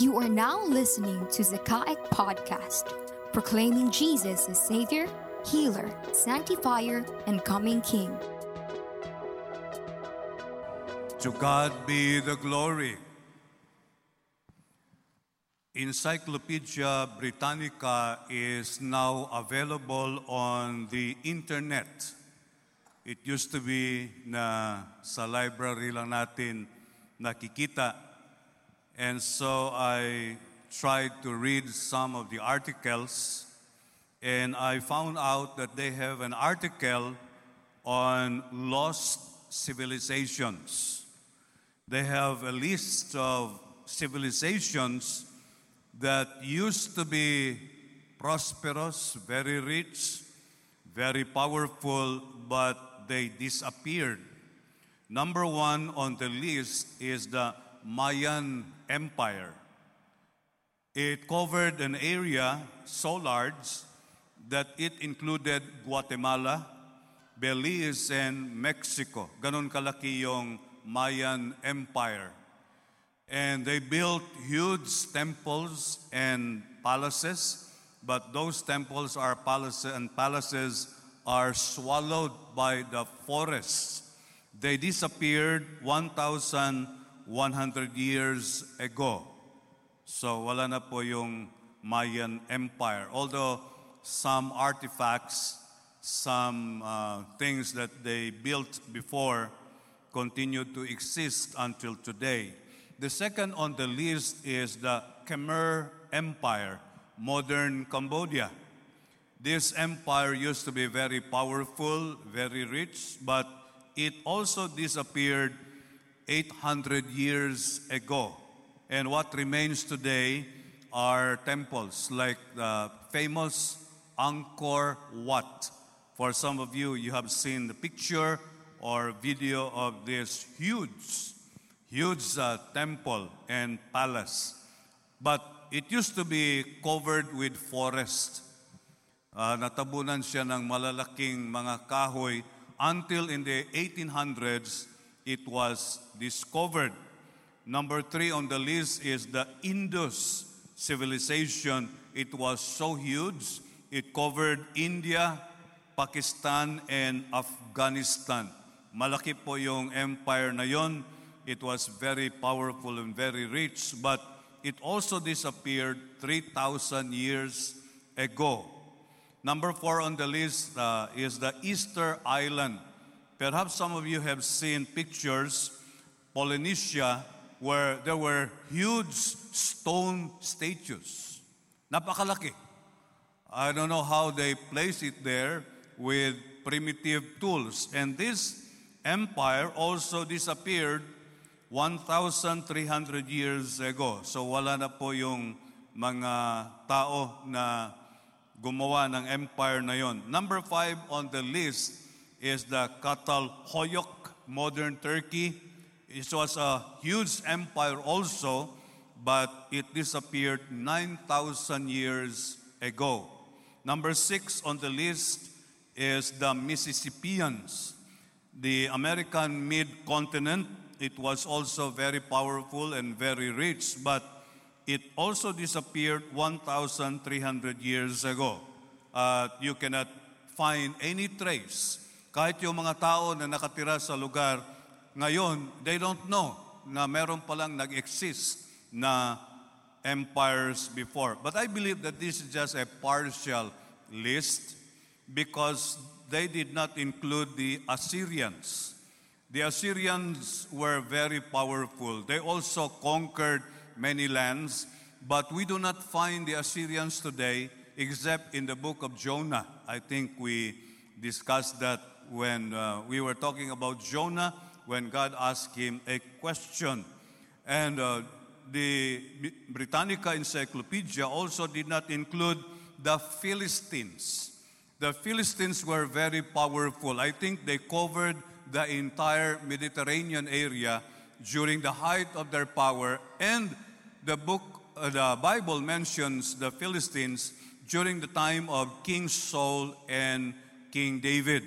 You are now listening to Zakaic Podcast, proclaiming Jesus as Savior, Healer, Sanctifier, and Coming King. To God be the glory. Encyclopedia Britannica is now available on the internet. It used to be na sa library lang natin nakikita and so I tried to read some of the articles, and I found out that they have an article on lost civilizations. They have a list of civilizations that used to be prosperous, very rich, very powerful, but they disappeared. Number one on the list is the Mayan Empire. It covered an area so large that it included Guatemala, Belize, and Mexico. Ganon kalaki yung Mayan Empire. And they built huge temples and palaces, but those temples are palaces and palaces are swallowed by the forests. They disappeared 1,000 100 years ago. So wala na po yung Mayan Empire. Although some artifacts, some uh, things that they built before continue to exist until today. The second on the list is the Khmer Empire, modern Cambodia. This empire used to be very powerful, very rich, but it also disappeared 800 years ago. And what remains today are temples like the famous Angkor Wat. For some of you, you have seen the picture or video of this huge, huge uh, temple and palace. But it used to be covered with forest. Uh, natabunan siya ng malalaking mga kahoy until in the 1800s, it was discovered. Number three on the list is the Indus civilization. It was so huge, it covered India, Pakistan, and Afghanistan. Malaki po yung empire na yon. It was very powerful and very rich, but it also disappeared 3,000 years ago. Number four on the list uh, is the Easter Island. Perhaps some of you have seen pictures, Polynesia, where there were huge stone statues. Napakalaki. I don't know how they placed it there with primitive tools. And this empire also disappeared 1,300 years ago. So wala na po yung mga tao na gumawa ng empire na yon. Number five on the list is the Catalhoyuk, modern Turkey. It was a huge empire also, but it disappeared 9,000 years ago. Number six on the list is the Mississippians. The American mid-continent, it was also very powerful and very rich, but it also disappeared 1,300 years ago. Uh, you cannot find any trace Kahit yung mga tao na nakatira sa lugar, ngayon, they don't know na meron palang nag-exist na empires before. But I believe that this is just a partial list because they did not include the Assyrians. The Assyrians were very powerful. They also conquered many lands, but we do not find the Assyrians today except in the book of Jonah. I think we discussed that when uh, we were talking about Jonah, when God asked him a question. And uh, the Britannica Encyclopedia also did not include the Philistines. The Philistines were very powerful. I think they covered the entire Mediterranean area during the height of their power. And the book, uh, the Bible mentions the Philistines during the time of King Saul and King David.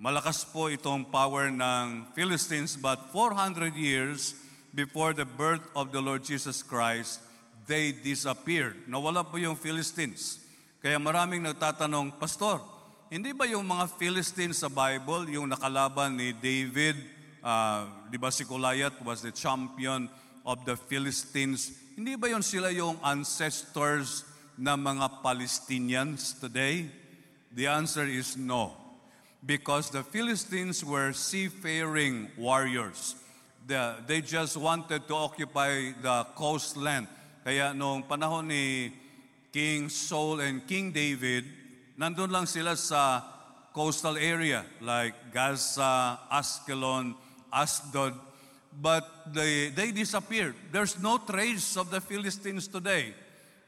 Malakas po itong power ng Philistines, but 400 years before the birth of the Lord Jesus Christ, they disappeared. Nawala po yung Philistines. Kaya maraming nagtatanong, Pastor, hindi ba yung mga Philistines sa Bible, yung nakalaban ni David, uh, di ba si Goliath was the champion of the Philistines, hindi ba yun sila yung ancestors ng mga Palestinians today? The answer is no. Because the Philistines were seafaring warriors. The, they just wanted to occupy the coastland. Kaya noong panahon ni King Saul and King David, nandun lang sila sa coastal area like Gaza, Askelon, Asdod, but they, they disappeared. There's no trace of the Philistines today.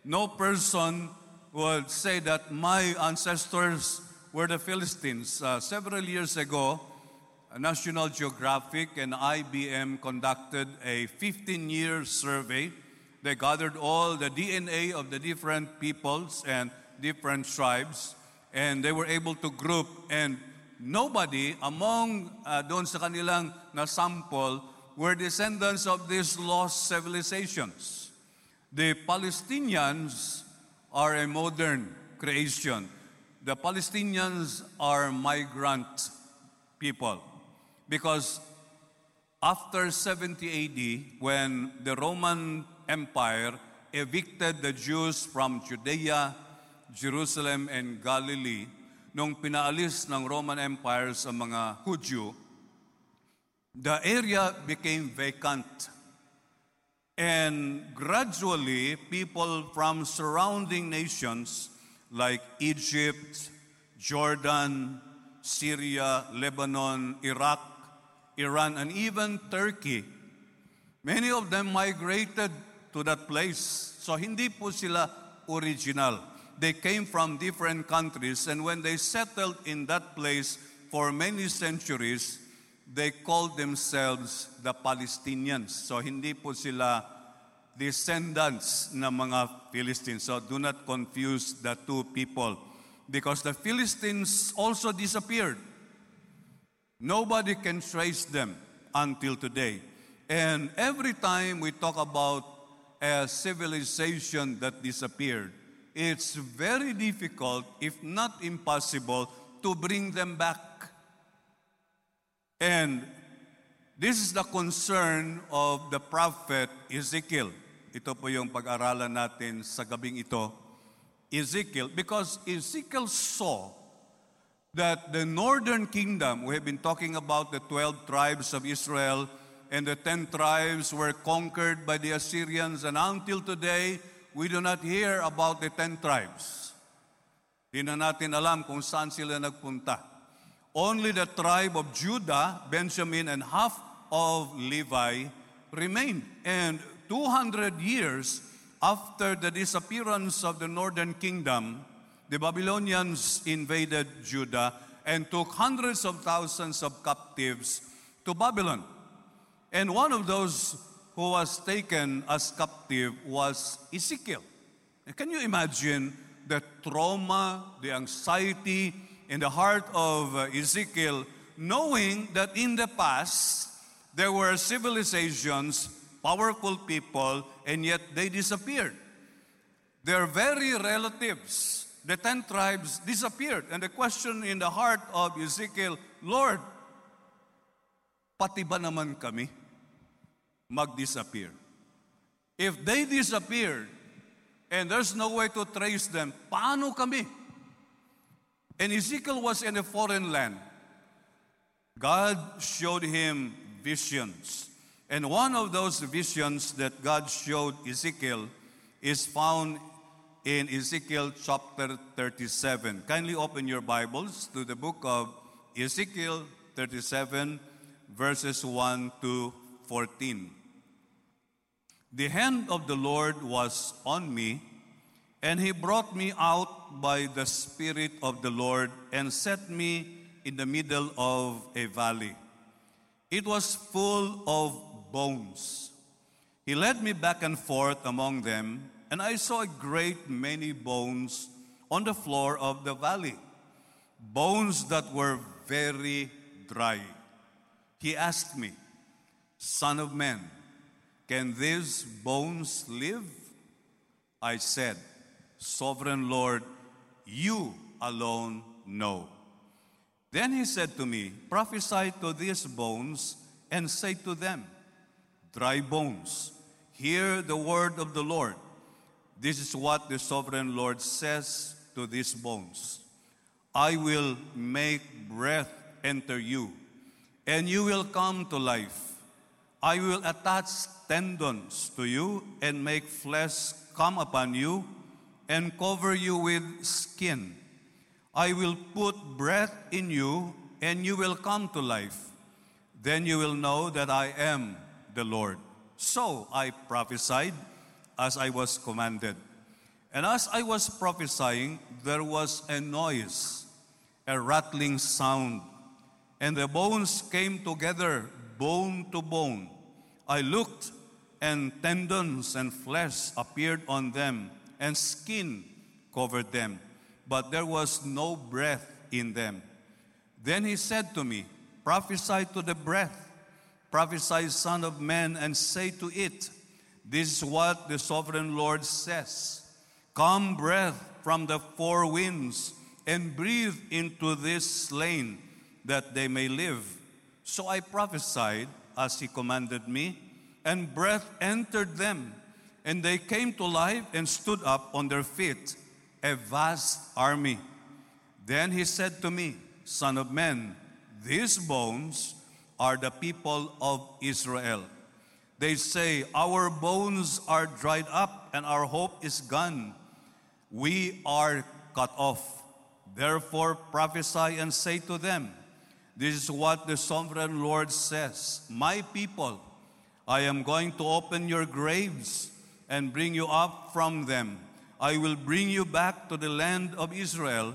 No person would say that my ancestors were the Philistines. Uh, several years ago, National Geographic and IBM conducted a 15 year survey. They gathered all the DNA of the different peoples and different tribes, and they were able to group, and nobody among uh, doon sa kanilang na sample were descendants of these lost civilizations. The Palestinians are a modern creation. The Palestinians are migrant people because after 70 AD, when the Roman Empire evicted the Jews from Judea, Jerusalem, and Galilee, nung pinaalis ng Roman Empire sa mga Hudyo, the area became vacant. And gradually, people from surrounding nations like Egypt, Jordan, Syria, Lebanon, Iraq, Iran, and even Turkey, many of them migrated to that place. So hindi po sila original. They came from different countries, and when they settled in that place for many centuries, they called themselves the Palestinians. So hindi po sila descendants ng mga Philistines. So do not confuse the two people because the Philistines also disappeared. Nobody can trace them until today. And every time we talk about a civilization that disappeared, it's very difficult, if not impossible, to bring them back. And this is the concern of the prophet Ezekiel. Ito po yung pag-aralan natin sa gabing ito. Ezekiel, because Ezekiel saw that the northern kingdom, we have been talking about the 12 tribes of Israel, and the 10 tribes were conquered by the Assyrians, and until today, we do not hear about the 10 tribes. Di na natin alam kung saan sila nagpunta. Only the tribe of Judah, Benjamin, and half of Levi remained. And 200 years after the disappearance of the northern kingdom, the Babylonians invaded Judah and took hundreds of thousands of captives to Babylon. And one of those who was taken as captive was Ezekiel. can you imagine the trauma, the anxiety in the heart of uh, Ezekiel, knowing that in the past there were civilizations, powerful people, and yet they disappeared. Their very relatives, the ten tribes, disappeared. And the question in the heart of Ezekiel, Lord, pati ba naman kami mag-disappear? If they disappeared, and there's no way to trace them, paano kami? And Ezekiel was in a foreign land. God showed him visions. And one of those visions that God showed Ezekiel is found in Ezekiel chapter 37. Kindly open your Bibles to the book of Ezekiel 37, verses 1 to 14. The hand of the Lord was on me, and he brought me out by the Spirit of the Lord and set me in the middle of a valley. It was full of bones. He led me back and forth among them, and I saw a great many bones on the floor of the valley, bones that were very dry. He asked me, Son of man, Can these bones live? I said, Sovereign Lord, you alone know. Then he said to me, Prophesy to these bones and say to them, Dry bones, hear the word of the Lord. This is what the sovereign Lord says to these bones I will make breath enter you, and you will come to life. I will attach tendons to you and make flesh come upon you and cover you with skin. I will put breath in you, and you will come to life. Then you will know that I am the Lord. So I prophesied as I was commanded. And as I was prophesying, there was a noise, a rattling sound, and the bones came together, bone to bone. I looked, and tendons and flesh appeared on them, and skin covered them but there was no breath in them. Then he said to me, Prophesy to the breath, prophesy, Son of Man, and say to it, This is what the sovereign Lord says Come, breath from the four winds, and breathe into this slain, that they may live. So I prophesied as he commanded me, and breath entered them, and they came to life and stood up on their feet a vast army. Then he said to me, Son of man, these bones are the people of Israel. They say, Our bones are dried up and our hope is gone. We are cut off. Therefore prophesy and say to them, This is what the sovereign Lord says My people, I am going to open your graves and bring you up from them I will bring you back to the land of Israel.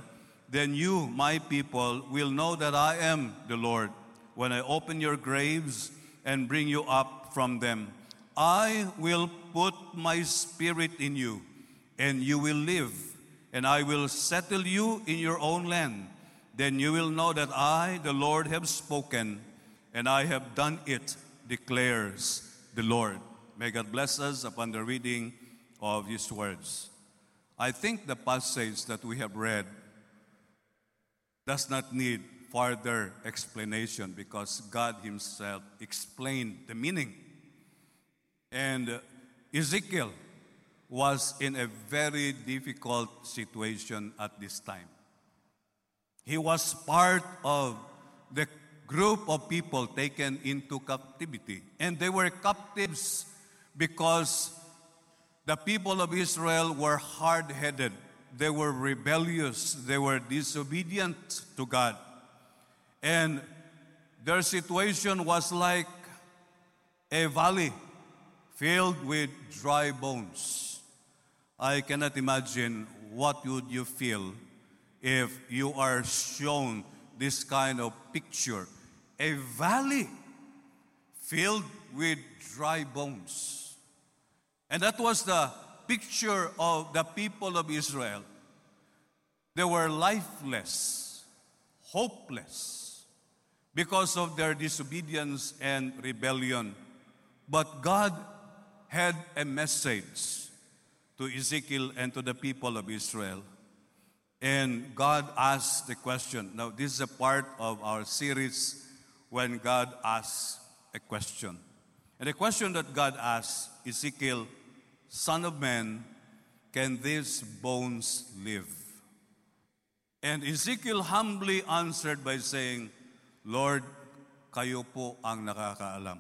Then you, my people, will know that I am the Lord when I open your graves and bring you up from them. I will put my spirit in you, and you will live, and I will settle you in your own land. Then you will know that I, the Lord, have spoken, and I have done it, declares the Lord. May God bless us upon the reading of His words. I think the passage that we have read does not need further explanation because God Himself explained the meaning. And Ezekiel was in a very difficult situation at this time. He was part of the group of people taken into captivity, and they were captives because the people of Israel were hard headed, they were rebellious, they were disobedient to God. And their situation was like a valley filled with dry bones. I cannot imagine what would you feel if you are shown this kind of picture. A valley filled with dry bones. And that was the picture of the people of Israel. They were lifeless, hopeless, because of their disobedience and rebellion. But God had a message to Ezekiel and to the people of Israel. And God asked the question. Now, this is a part of our series when God asks a question. And the question that God asked Ezekiel Son of man, can these bones live? And Ezekiel humbly answered by saying, Lord, kayo po ang nakakaalam.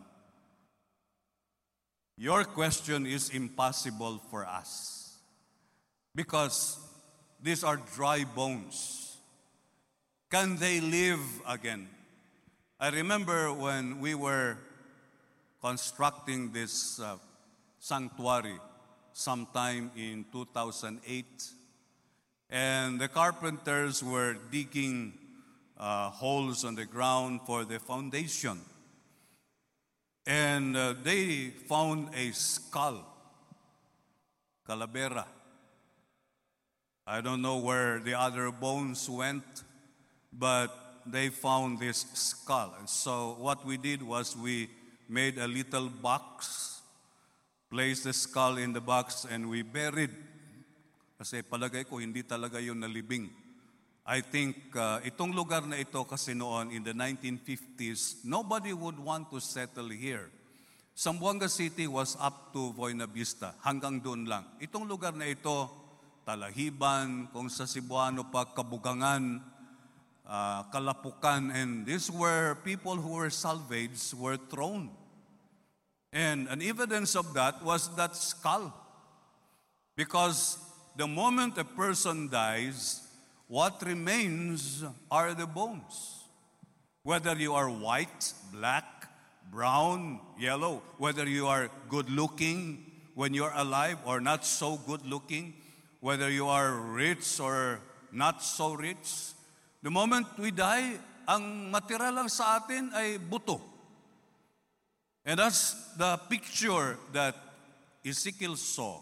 Your question is impossible for us because these are dry bones. Can they live again? I remember when we were constructing this uh, sanctuary, sometime in 2008. And the carpenters were digging uh, holes on the ground for the foundation. And uh, they found a skull, calavera. I don't know where the other bones went, but they found this skull. And so what we did was we made a little box placed the skull in the box and we buried. Kasi palagay ko hindi talaga yun nalibing. I think uh, itong lugar na ito kasi noon in the 1950s, nobody would want to settle here. Zamboanga City was up to Buena Vista, hanggang doon lang. Itong lugar na ito, Talahiban, kung sa Cebuano pa, Kabugangan, uh, Kalapukan, and these were people who were salvaged, were thrown. And an evidence of that was that skull. Because the moment a person dies, what remains are the bones. Whether you are white, black, brown, yellow, whether you are good looking when you're alive or not so good looking, whether you are rich or not so rich, the moment we die, ang matira lang sa atin ay buto. And that's the picture that Ezekiel saw.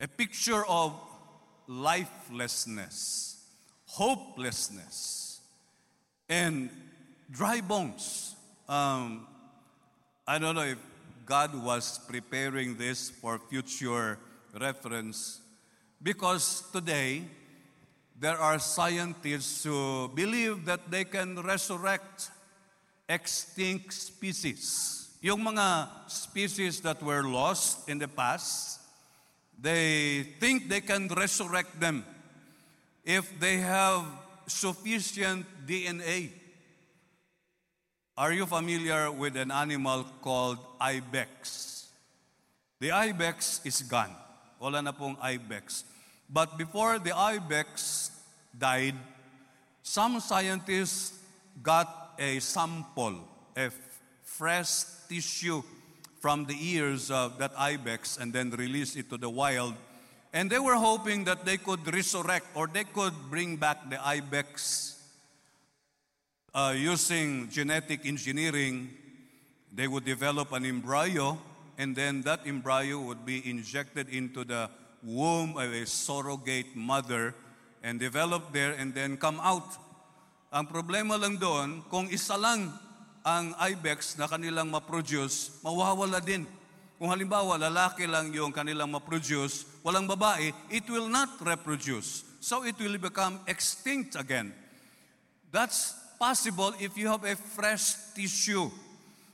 A picture of lifelessness, hopelessness, and dry bones. Um, I don't know if God was preparing this for future reference because today there are scientists who believe that they can resurrect extinct species. Yung mga species that were lost in the past, they think they can resurrect them if they have sufficient DNA. Are you familiar with an animal called ibex? The ibex is gone. Wala na pong ibex. But before the ibex died, some scientists got a sample, a fresh tissue from the ears of that ibex and then release it to the wild. And they were hoping that they could resurrect or they could bring back the ibex uh, using genetic engineering. They would develop an embryo, and then that embryo would be injected into the womb of a surrogate mother and develop there and then come out. Ang problema lang doon, kung isa lang ang ibex na kanilang ma-produce, mawawala din. Kung halimbawa, lalaki lang yung kanilang ma-produce, walang babae, it will not reproduce. So it will become extinct again. That's possible if you have a fresh tissue.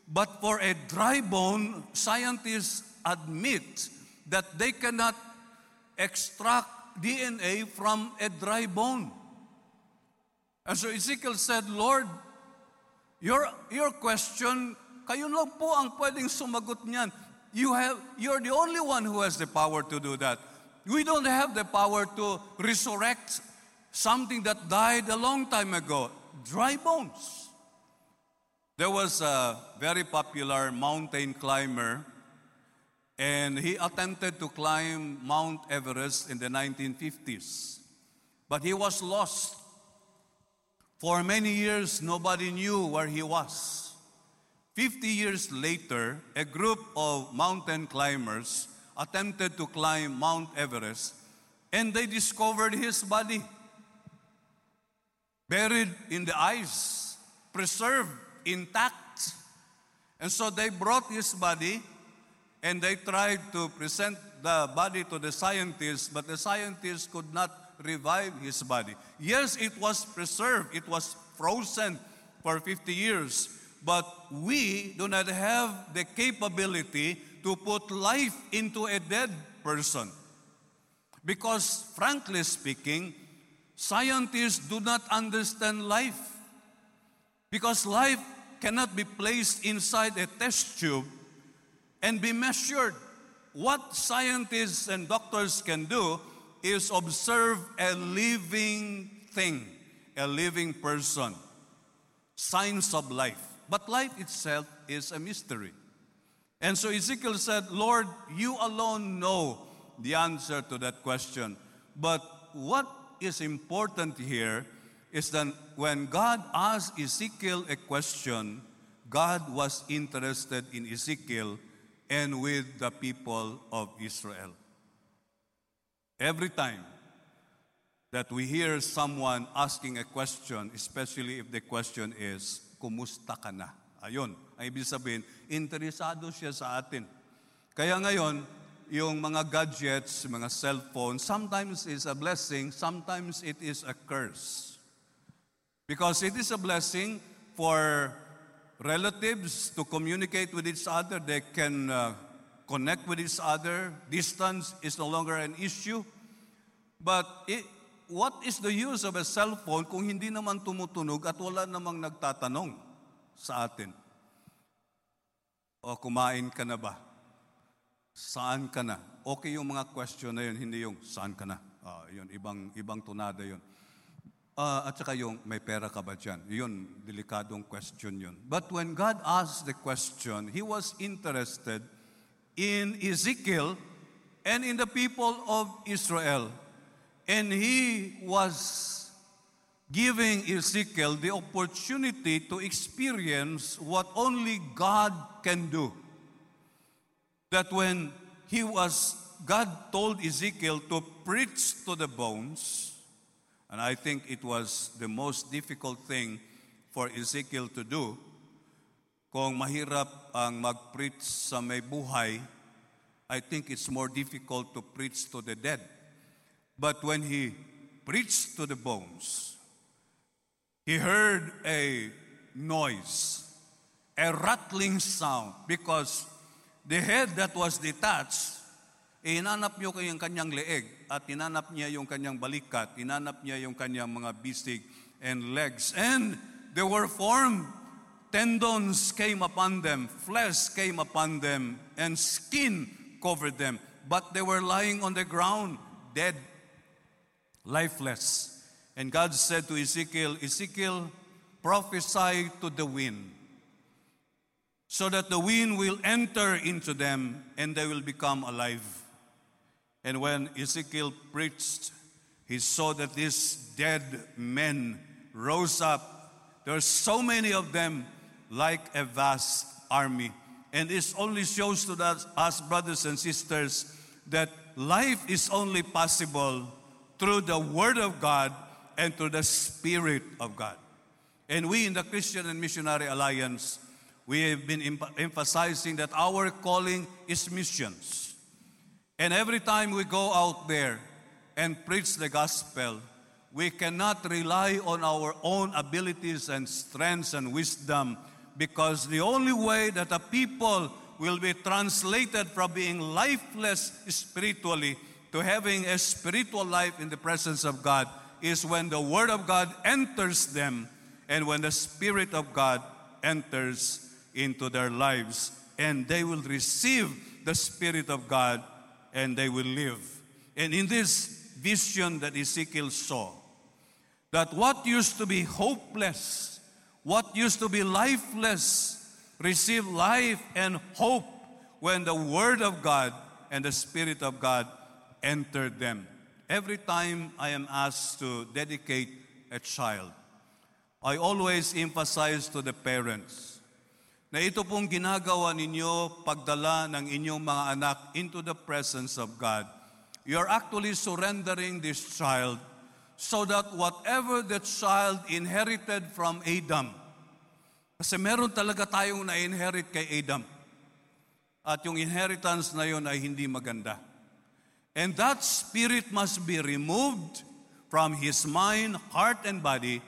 But for a dry bone, scientists admit that they cannot extract DNA from a dry bone. And so Ezekiel said, Lord, Your, your question, kayo lang po ang pwedeng sumagot niyan. You have, you're the only one who has the power to do that. We don't have the power to resurrect something that died a long time ago. Dry bones. There was a very popular mountain climber, and he attempted to climb Mount Everest in the 1950s. But he was lost for many years, nobody knew where he was. 50 years later, a group of mountain climbers attempted to climb Mount Everest and they discovered his body buried in the ice, preserved intact. And so they brought his body and they tried to present the body to the scientists, but the scientists could not revive his body. Yes, it was preserved, it was frozen for 50 years, but we do not have the capability to put life into a dead person. Because, frankly speaking, scientists do not understand life. Because life cannot be placed inside a test tube and be measured. What scientists and doctors can do is observe a living thing, a living person, signs of life. But life itself is a mystery. And so Ezekiel said, Lord, you alone know the answer to that question. But what is important here is that when God asked Ezekiel a question, God was interested in Ezekiel and with the people of Israel. Every time that we hear someone asking a question, especially if the question is, kumusta ka na? Ayun, ang ibig sabihin, interesado siya sa atin. Kaya ngayon, yung mga gadgets, mga cellphone, sometimes is a blessing, sometimes it is a curse. Because it is a blessing for relatives to communicate with each other. They can uh, connect with each other. Distance is no longer an issue. But it, what is the use of a cell phone kung hindi naman tumutunog at wala namang nagtatanong sa atin? O kumain ka na ba? Saan ka na? Okay yung mga question na yun, hindi yung saan ka na. Uh, yun, ibang, ibang tunada yun. Uh, at saka yung may pera ka ba dyan? Yun, delikadong question yun. But when God asked the question, He was interested in Ezekiel and in the people of Israel. And He was giving Ezekiel the opportunity to experience what only God can do. That when he was, God told Ezekiel to preach to the bones, and I think it was the most difficult thing for Ezekiel to do. Kung mahirap ang mag-preach sa may buhay, I think it's more difficult to preach to the dead. But when he preached to the bones, he heard a noise, a rattling sound, because the head that was detached inanap niyo kayong kanyang leeg at inanap niya yung kanyang balikat, inanap niya yung kanyang mga bisig and legs. And they were formed. Tendons came upon them, flesh came upon them, and skin covered them. But they were lying on the ground, dead, lifeless. And God said to Ezekiel, Ezekiel, prophesy to the wind so that the wind will enter into them and they will become alive. And when Ezekiel preached, he saw that these dead men rose up. There are so many of them, like a vast army. And this only shows to us, brothers and sisters, that life is only possible through the Word of God and through the Spirit of God. And we in the Christian and Missionary Alliance, we have been emphasizing that our calling is missions. And every time we go out there and preach the gospel, we cannot rely on our own abilities and strengths and wisdom because the only way that a people will be translated from being lifeless spiritually to having a spiritual life in the presence of God is when the Word of God enters them and when the Spirit of God enters into their lives and they will receive the Spirit of God and they will live. And in this vision that Ezekiel saw, that what used to be hopeless, what used to be lifeless, receive life and hope when the Word of God and the Spirit of God entered them. Every time I am asked to dedicate a child, I always emphasize to the parents na ito pong ginagawa ninyo pagdala ng inyong mga anak into the presence of God. You are actually surrendering this child so that whatever the child inherited from Adam, kasi meron talaga tayong na-inherit kay Adam. At yung inheritance na yun ay hindi maganda. And that spirit must be removed from his mind, heart, and body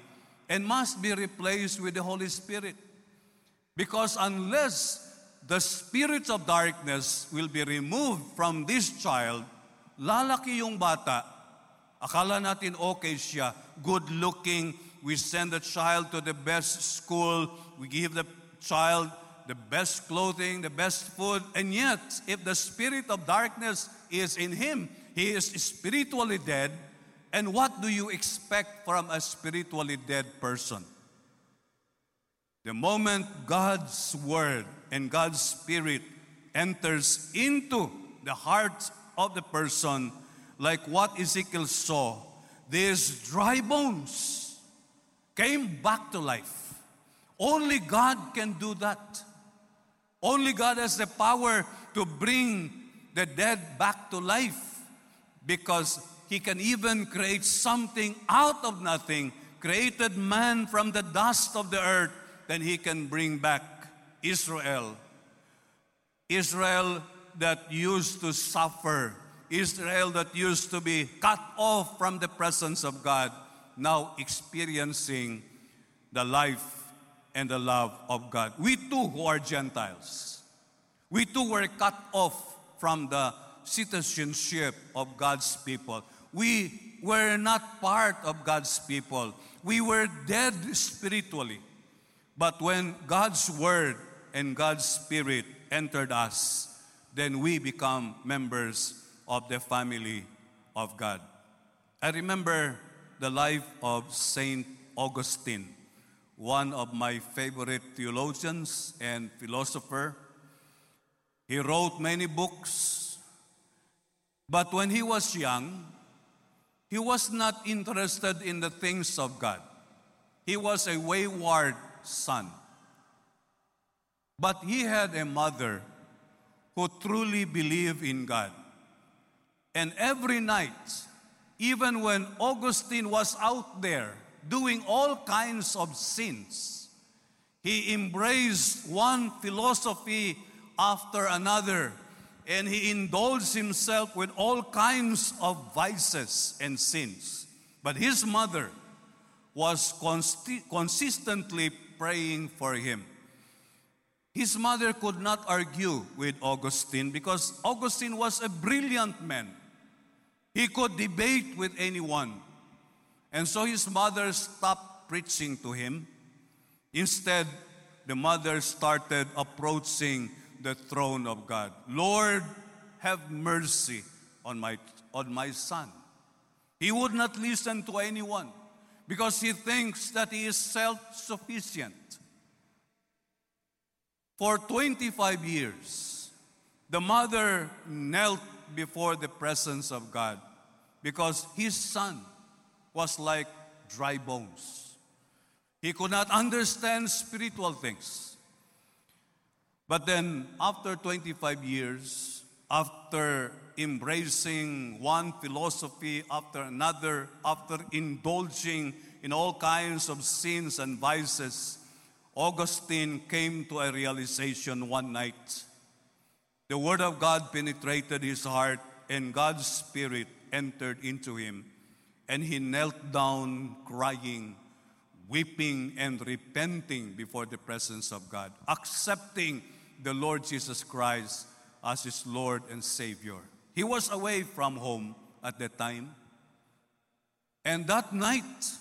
and must be replaced with the Holy Spirit. Because unless the spirits of darkness will be removed from this child, lalaki yung bata. Akala natin okay siya, good looking. We send the child to the best school. We give the child the best clothing, the best food. And yet, if the spirit of darkness is in him, he is spiritually dead. And what do you expect from a spiritually dead person? The moment God's Word and God's Spirit enters into the heart of the person, like what Ezekiel saw, these dry bones came back to life. Only God can do that. Only God has the power to bring the dead back to life because He can even create something out of nothing, created man from the dust of the earth then he can bring back Israel. Israel that used to suffer, Israel that used to be cut off from the presence of God, now experiencing the life and the love of God. We too, who are Gentiles, we too were cut off from the citizenship of God's people. We were not part of God's people. We were dead spiritually. But when God's word and God's spirit entered us, then we become members of the family of God. I remember the life of Saint Augustine, one of my favorite theologians and philosopher. He wrote many books, but when he was young, he was not interested in the things of God. He was a wayward son. But he had a mother who truly believed in God. And every night, even when Augustine was out there doing all kinds of sins, he embraced one philosophy after another and he indulged himself with all kinds of vices and sins. But his mother was consistently praying for him. His mother could not argue with Augustine because Augustine was a brilliant man. He could debate with anyone. And so his mother stopped preaching to him. Instead, the mother started approaching the throne of God. Lord, have mercy on my, on my son. He would not listen to anyone because he thinks that he is self sufficient. For 25 years, the mother knelt before the presence of God because his son was like dry bones. He could not understand spiritual things. But then, after 25 years, after embracing one philosophy after another, after indulging in all kinds of sins and vices, Augustine came to a realization one night. The Word of God penetrated his heart, and God's Spirit entered into him. And he knelt down, crying, weeping, and repenting before the presence of God, accepting the Lord Jesus Christ as his Lord and Savior. He was away from home at that time. And that night,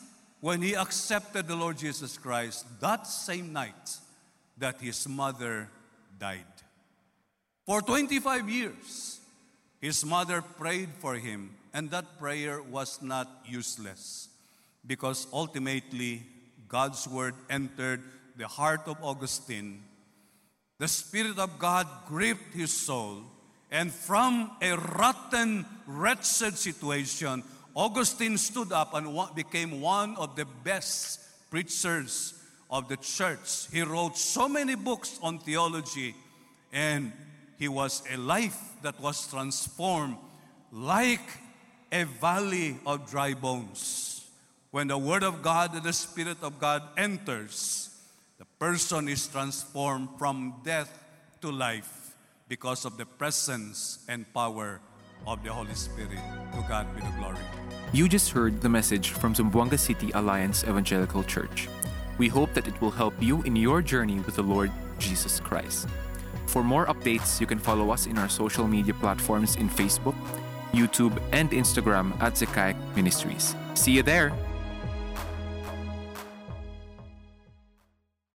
when he accepted the Lord Jesus Christ, that same night that his mother died. For 25 years, his mother prayed for him, and that prayer was not useless because ultimately God's word entered the heart of Augustine the Spirit of God gripped his soul, and from a rotten, wretched situation, Augustine stood up and became one of the best preachers of the church. He wrote so many books on theology, and he was a life that was transformed like a valley of dry bones. When the Word of God and the Spirit of God enters, the person is transformed from death to life because of the presence and power of the Holy Spirit. To God be the glory. You just heard the message from Zamboanga City Alliance Evangelical Church. We hope that it will help you in your journey with the Lord Jesus Christ. For more updates, you can follow us in our social media platforms in Facebook, YouTube, and Instagram at Zechariah Ministries. See you there!